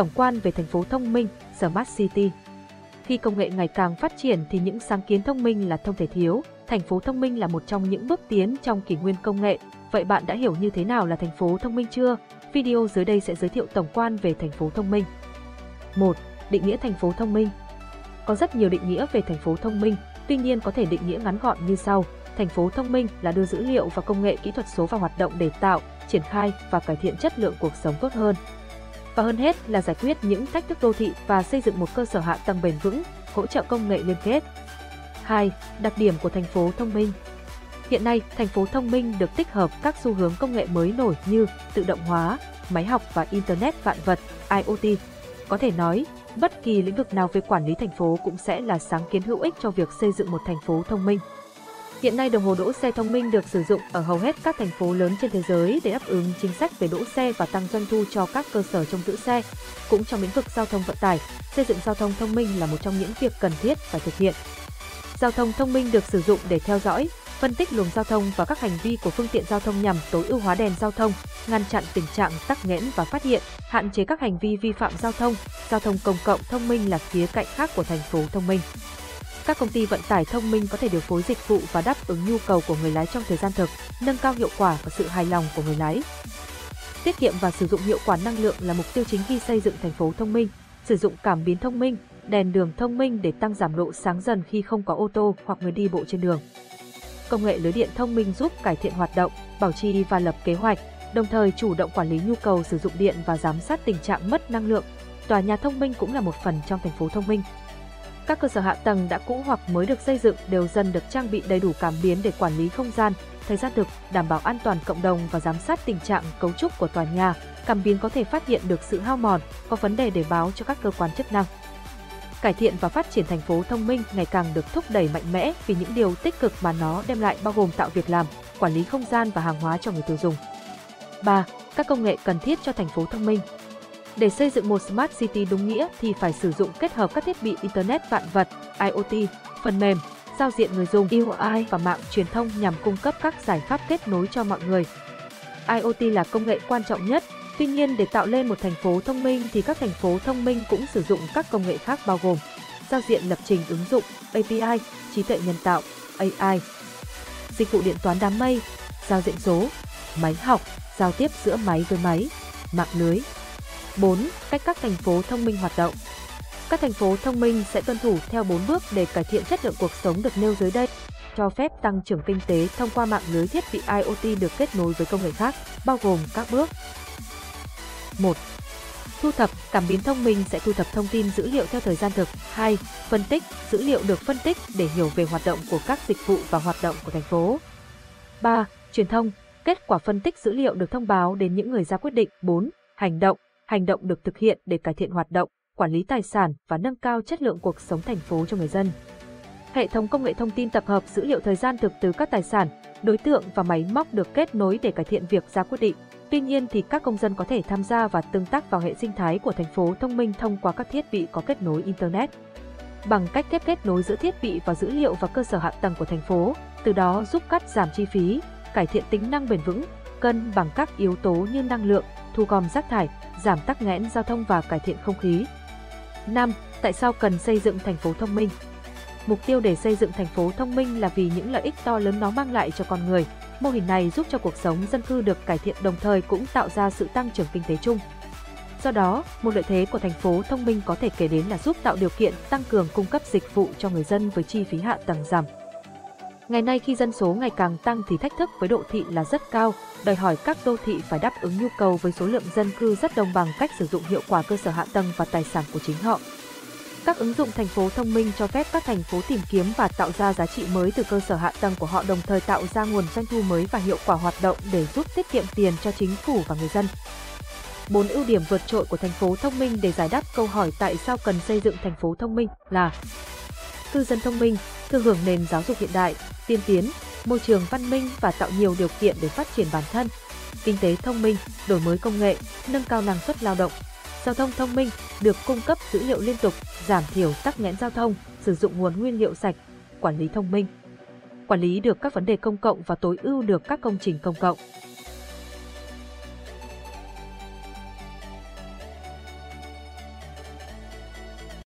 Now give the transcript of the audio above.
tổng quan về thành phố thông minh, Smart City. Khi công nghệ ngày càng phát triển thì những sáng kiến thông minh là không thể thiếu. Thành phố thông minh là một trong những bước tiến trong kỷ nguyên công nghệ. Vậy bạn đã hiểu như thế nào là thành phố thông minh chưa? Video dưới đây sẽ giới thiệu tổng quan về thành phố thông minh. 1. Định nghĩa thành phố thông minh. Có rất nhiều định nghĩa về thành phố thông minh, tuy nhiên có thể định nghĩa ngắn gọn như sau. Thành phố thông minh là đưa dữ liệu và công nghệ kỹ thuật số vào hoạt động để tạo, triển khai và cải thiện chất lượng cuộc sống tốt hơn. Và hơn hết là giải quyết những thách thức đô thị và xây dựng một cơ sở hạ tầng bền vững, hỗ trợ công nghệ liên kết. 2. Đặc điểm của thành phố thông minh. Hiện nay, thành phố thông minh được tích hợp các xu hướng công nghệ mới nổi như tự động hóa, máy học và internet vạn vật, IoT. Có thể nói, bất kỳ lĩnh vực nào về quản lý thành phố cũng sẽ là sáng kiến hữu ích cho việc xây dựng một thành phố thông minh. Hiện nay đồng hồ đỗ xe thông minh được sử dụng ở hầu hết các thành phố lớn trên thế giới để đáp ứng chính sách về đỗ xe và tăng doanh thu cho các cơ sở trông giữ xe. Cũng trong lĩnh vực giao thông vận tải, xây dựng giao thông thông minh là một trong những việc cần thiết phải thực hiện. Giao thông thông minh được sử dụng để theo dõi, phân tích luồng giao thông và các hành vi của phương tiện giao thông nhằm tối ưu hóa đèn giao thông, ngăn chặn tình trạng tắc nghẽn và phát hiện, hạn chế các hành vi vi phạm giao thông. Giao thông công cộng thông minh là khía cạnh khác của thành phố thông minh. Các công ty vận tải thông minh có thể điều phối dịch vụ và đáp ứng nhu cầu của người lái trong thời gian thực, nâng cao hiệu quả và sự hài lòng của người lái. Tiết kiệm và sử dụng hiệu quả năng lượng là mục tiêu chính khi xây dựng thành phố thông minh. Sử dụng cảm biến thông minh, đèn đường thông minh để tăng giảm độ sáng dần khi không có ô tô hoặc người đi bộ trên đường. Công nghệ lưới điện thông minh giúp cải thiện hoạt động, bảo trì và lập kế hoạch, đồng thời chủ động quản lý nhu cầu sử dụng điện và giám sát tình trạng mất năng lượng. Tòa nhà thông minh cũng là một phần trong thành phố thông minh. Các cơ sở hạ tầng đã cũ hoặc mới được xây dựng đều dần được trang bị đầy đủ cảm biến để quản lý không gian, thời gian thực, đảm bảo an toàn cộng đồng và giám sát tình trạng cấu trúc của tòa nhà. Cảm biến có thể phát hiện được sự hao mòn, có vấn đề để báo cho các cơ quan chức năng. Cải thiện và phát triển thành phố thông minh ngày càng được thúc đẩy mạnh mẽ vì những điều tích cực mà nó đem lại bao gồm tạo việc làm, quản lý không gian và hàng hóa cho người tiêu dùng. 3. Các công nghệ cần thiết cho thành phố thông minh. Để xây dựng một Smart City đúng nghĩa thì phải sử dụng kết hợp các thiết bị Internet vạn vật, IoT, phần mềm, giao diện người dùng UI và mạng truyền thông nhằm cung cấp các giải pháp kết nối cho mọi người. IoT là công nghệ quan trọng nhất, tuy nhiên để tạo lên một thành phố thông minh thì các thành phố thông minh cũng sử dụng các công nghệ khác bao gồm giao diện lập trình ứng dụng, API, trí tuệ nhân tạo, AI, dịch vụ điện toán đám mây, giao diện số, máy học, giao tiếp giữa máy với máy, mạng lưới, 4. Cách các thành phố thông minh hoạt động. Các thành phố thông minh sẽ tuân thủ theo 4 bước để cải thiện chất lượng cuộc sống được nêu dưới đây, cho phép tăng trưởng kinh tế thông qua mạng lưới thiết bị IoT được kết nối với công nghệ khác, bao gồm các bước. 1. Thu thập, cảm biến thông minh sẽ thu thập thông tin dữ liệu theo thời gian thực. 2. Phân tích, dữ liệu được phân tích để hiểu về hoạt động của các dịch vụ và hoạt động của thành phố. 3. Truyền thông, kết quả phân tích dữ liệu được thông báo đến những người ra quyết định. 4. Hành động, hành động được thực hiện để cải thiện hoạt động, quản lý tài sản và nâng cao chất lượng cuộc sống thành phố cho người dân. Hệ thống công nghệ thông tin tập hợp dữ liệu thời gian thực từ các tài sản, đối tượng và máy móc được kết nối để cải thiện việc ra quyết định. Tuy nhiên thì các công dân có thể tham gia và tương tác vào hệ sinh thái của thành phố thông minh thông qua các thiết bị có kết nối internet. Bằng cách tiếp kết nối giữa thiết bị và dữ liệu và cơ sở hạ tầng của thành phố, từ đó giúp cắt giảm chi phí, cải thiện tính năng bền vững, cân bằng các yếu tố như năng lượng, thu gom rác thải, giảm tắc nghẽn giao thông và cải thiện không khí. 5. Tại sao cần xây dựng thành phố thông minh? Mục tiêu để xây dựng thành phố thông minh là vì những lợi ích to lớn nó mang lại cho con người. Mô hình này giúp cho cuộc sống dân cư được cải thiện đồng thời cũng tạo ra sự tăng trưởng kinh tế chung. Do đó, một lợi thế của thành phố thông minh có thể kể đến là giúp tạo điều kiện tăng cường cung cấp dịch vụ cho người dân với chi phí hạ tầng giảm. Ngày nay khi dân số ngày càng tăng thì thách thức với đô thị là rất cao, đòi hỏi các đô thị phải đáp ứng nhu cầu với số lượng dân cư rất đông bằng cách sử dụng hiệu quả cơ sở hạ tầng và tài sản của chính họ. Các ứng dụng thành phố thông minh cho phép các thành phố tìm kiếm và tạo ra giá trị mới từ cơ sở hạ tầng của họ đồng thời tạo ra nguồn doanh thu mới và hiệu quả hoạt động để giúp tiết kiệm tiền cho chính phủ và người dân. Bốn ưu điểm vượt trội của thành phố thông minh để giải đáp câu hỏi tại sao cần xây dựng thành phố thông minh là cư dân thông minh, thừa hưởng nền giáo dục hiện đại, tiên tiến, môi trường văn minh và tạo nhiều điều kiện để phát triển bản thân. Kinh tế thông minh, đổi mới công nghệ, nâng cao năng suất lao động. Giao thông thông minh, được cung cấp dữ liệu liên tục, giảm thiểu tắc nghẽn giao thông, sử dụng nguồn nguyên liệu sạch, quản lý thông minh. Quản lý được các vấn đề công cộng và tối ưu được các công trình công cộng.